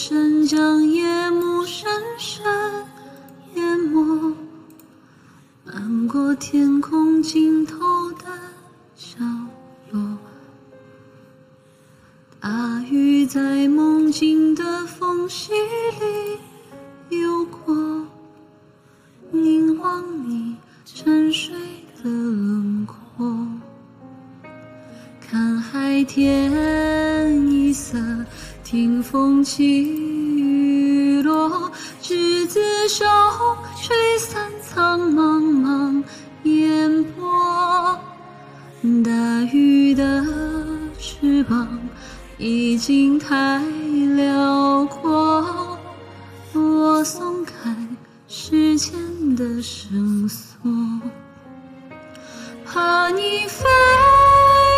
声将夜幕深深淹没，漫过天空尽头的角落。大雨在梦境的缝隙里游过，凝望你沉睡的轮廓，看海天。风起雨落，执子手，吹散苍茫茫烟波。大雨的翅膀已经太辽阔，我松开时间的绳索，怕你飞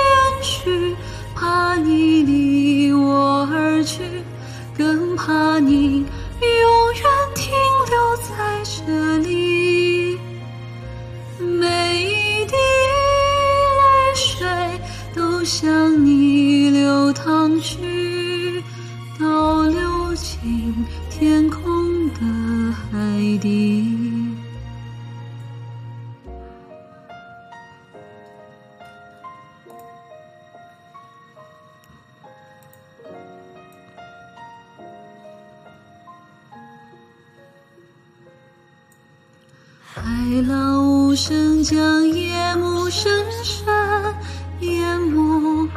远去，怕你离，怕你永远停留在这里。每一滴泪水都向你流淌去，倒流进天空的海底。海浪无声将夜幕深深淹没，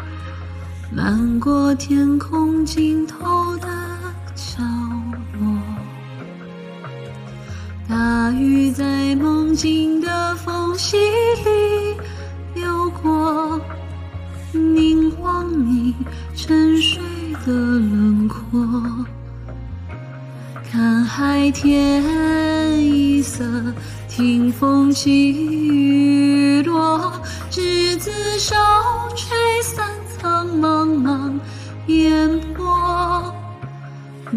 漫过天空尽头的角落。大雨在梦境的缝隙里游过，凝望你沉看海天一色，听风起雨落，执子手，吹散苍茫茫烟波。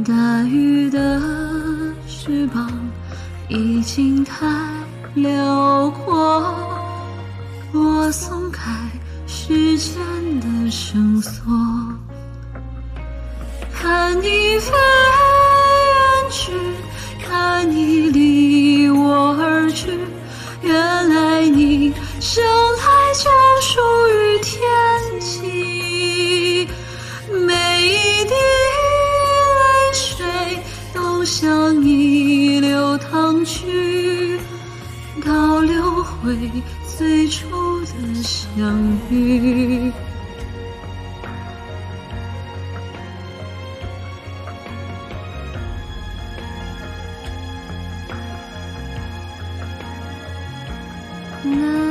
大雨的翅膀已经太辽阔，我松开时间的绳索，看你飞向你流淌去，倒流回最初的相遇。那